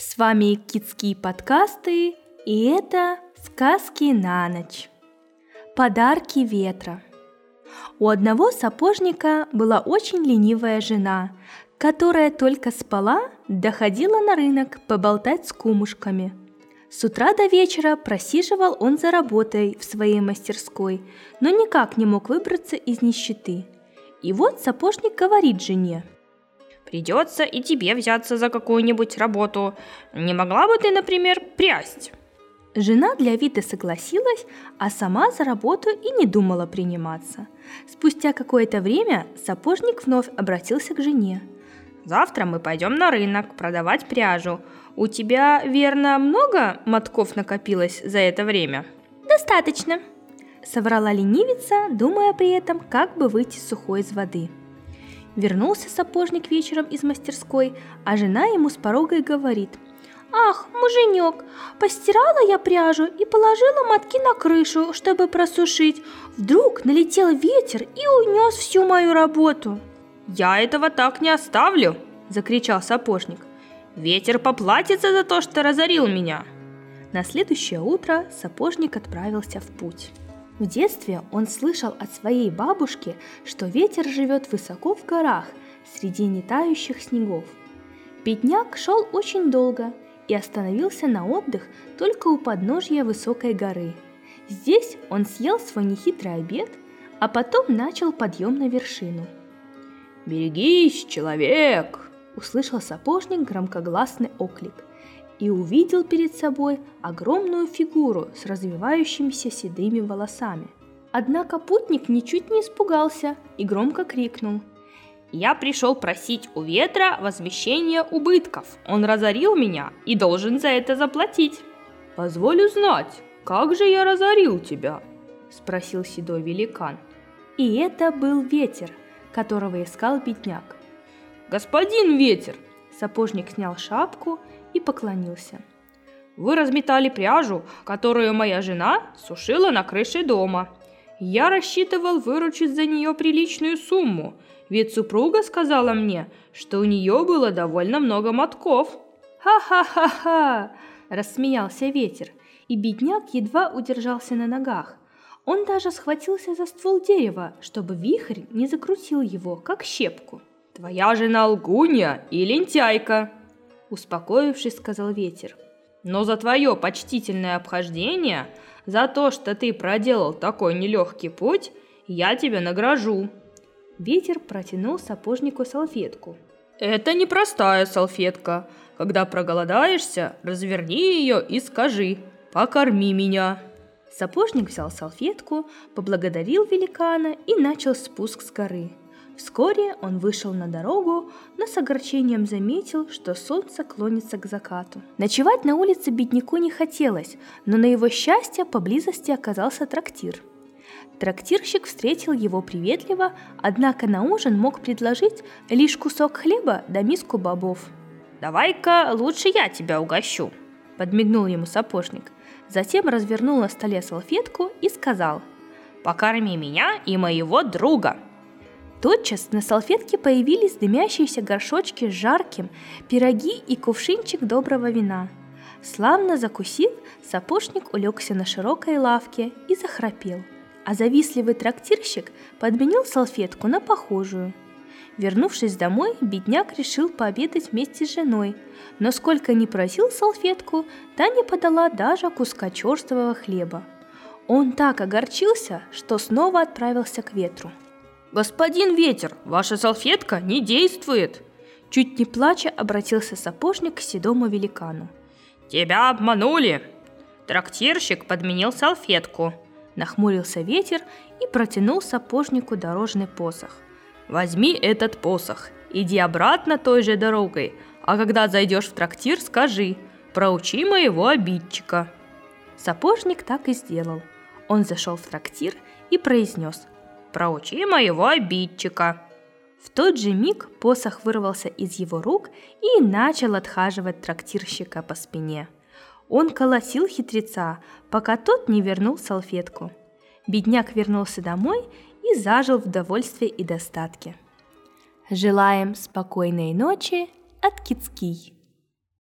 С вами Китские подкасты, и это «Сказки на ночь». Подарки ветра. У одного сапожника была очень ленивая жена, которая только спала, доходила на рынок поболтать с кумушками. С утра до вечера просиживал он за работой в своей мастерской, но никак не мог выбраться из нищеты. И вот сапожник говорит жене – Придется и тебе взяться за какую-нибудь работу. Не могла бы ты, например, прясть?» Жена для вида согласилась, а сама за работу и не думала приниматься. Спустя какое-то время сапожник вновь обратился к жене. «Завтра мы пойдем на рынок продавать пряжу. У тебя, верно, много мотков накопилось за это время?» «Достаточно», — соврала ленивица, думая при этом, как бы выйти сухой из воды. Вернулся сапожник вечером из мастерской, а жена ему с порога и говорит «Ах, муженек, постирала я пряжу и положила мотки на крышу, чтобы просушить. Вдруг налетел ветер и унес всю мою работу». «Я этого так не оставлю!» – закричал сапожник. «Ветер поплатится за то, что разорил меня!» На следующее утро сапожник отправился в путь. В детстве он слышал от своей бабушки, что ветер живет высоко в горах, среди нетающих снегов. Бедняк шел очень долго и остановился на отдых только у подножья высокой горы. Здесь он съел свой нехитрый обед, а потом начал подъем на вершину. «Берегись, человек!» – услышал сапожник громкогласный оклик – и увидел перед собой огромную фигуру с развивающимися седыми волосами. Однако путник ничуть не испугался и громко крикнул. «Я пришел просить у ветра возмещения убытков. Он разорил меня и должен за это заплатить». «Позволь узнать, как же я разорил тебя?» – спросил седой великан. И это был ветер, которого искал бедняк. «Господин ветер!» Сапожник снял шапку и поклонился. «Вы разметали пряжу, которую моя жена сушила на крыше дома. Я рассчитывал выручить за нее приличную сумму, ведь супруга сказала мне, что у нее было довольно много мотков». «Ха-ха-ха-ха!» – рассмеялся ветер, и бедняк едва удержался на ногах. Он даже схватился за ствол дерева, чтобы вихрь не закрутил его, как щепку. «Твоя жена лгунья и лентяйка!» успокоившись, сказал ветер. Но за твое почтительное обхождение, за то, что ты проделал такой нелегкий путь, я тебя награжу. Ветер протянул сапожнику салфетку. Это непростая салфетка. Когда проголодаешься, разверни ее и скажи «покорми меня». Сапожник взял салфетку, поблагодарил великана и начал спуск с горы. Вскоре он вышел на дорогу, но с огорчением заметил, что солнце клонится к закату. Ночевать на улице бедняку не хотелось, но на его счастье поблизости оказался трактир. Трактирщик встретил его приветливо, однако на ужин мог предложить лишь кусок хлеба да миску бобов. «Давай-ка лучше я тебя угощу», – подмигнул ему сапожник. Затем развернул на столе салфетку и сказал «Покорми меня и моего друга», Тотчас на салфетке появились дымящиеся горшочки с жарким, пироги и кувшинчик доброго вина. Славно закусив, сапожник улегся на широкой лавке и захрапел, а завистливый трактирщик подменил салфетку на похожую. Вернувшись домой, бедняк решил пообедать вместе с женой, но сколько ни просил салфетку, та не подала даже куска черствого хлеба. Он так огорчился, что снова отправился к ветру. «Господин ветер, ваша салфетка не действует!» Чуть не плача обратился сапожник к седому великану. «Тебя обманули!» Трактирщик подменил салфетку. Нахмурился ветер и протянул сапожнику дорожный посох. «Возьми этот посох, иди обратно той же дорогой, а когда зайдешь в трактир, скажи, проучи моего обидчика». Сапожник так и сделал. Он зашел в трактир и произнес – проучи моего обидчика». В тот же миг посох вырвался из его рук и начал отхаживать трактирщика по спине. Он колосил хитреца, пока тот не вернул салфетку. Бедняк вернулся домой и зажил в довольстве и достатке. Желаем спокойной ночи от Кицкий.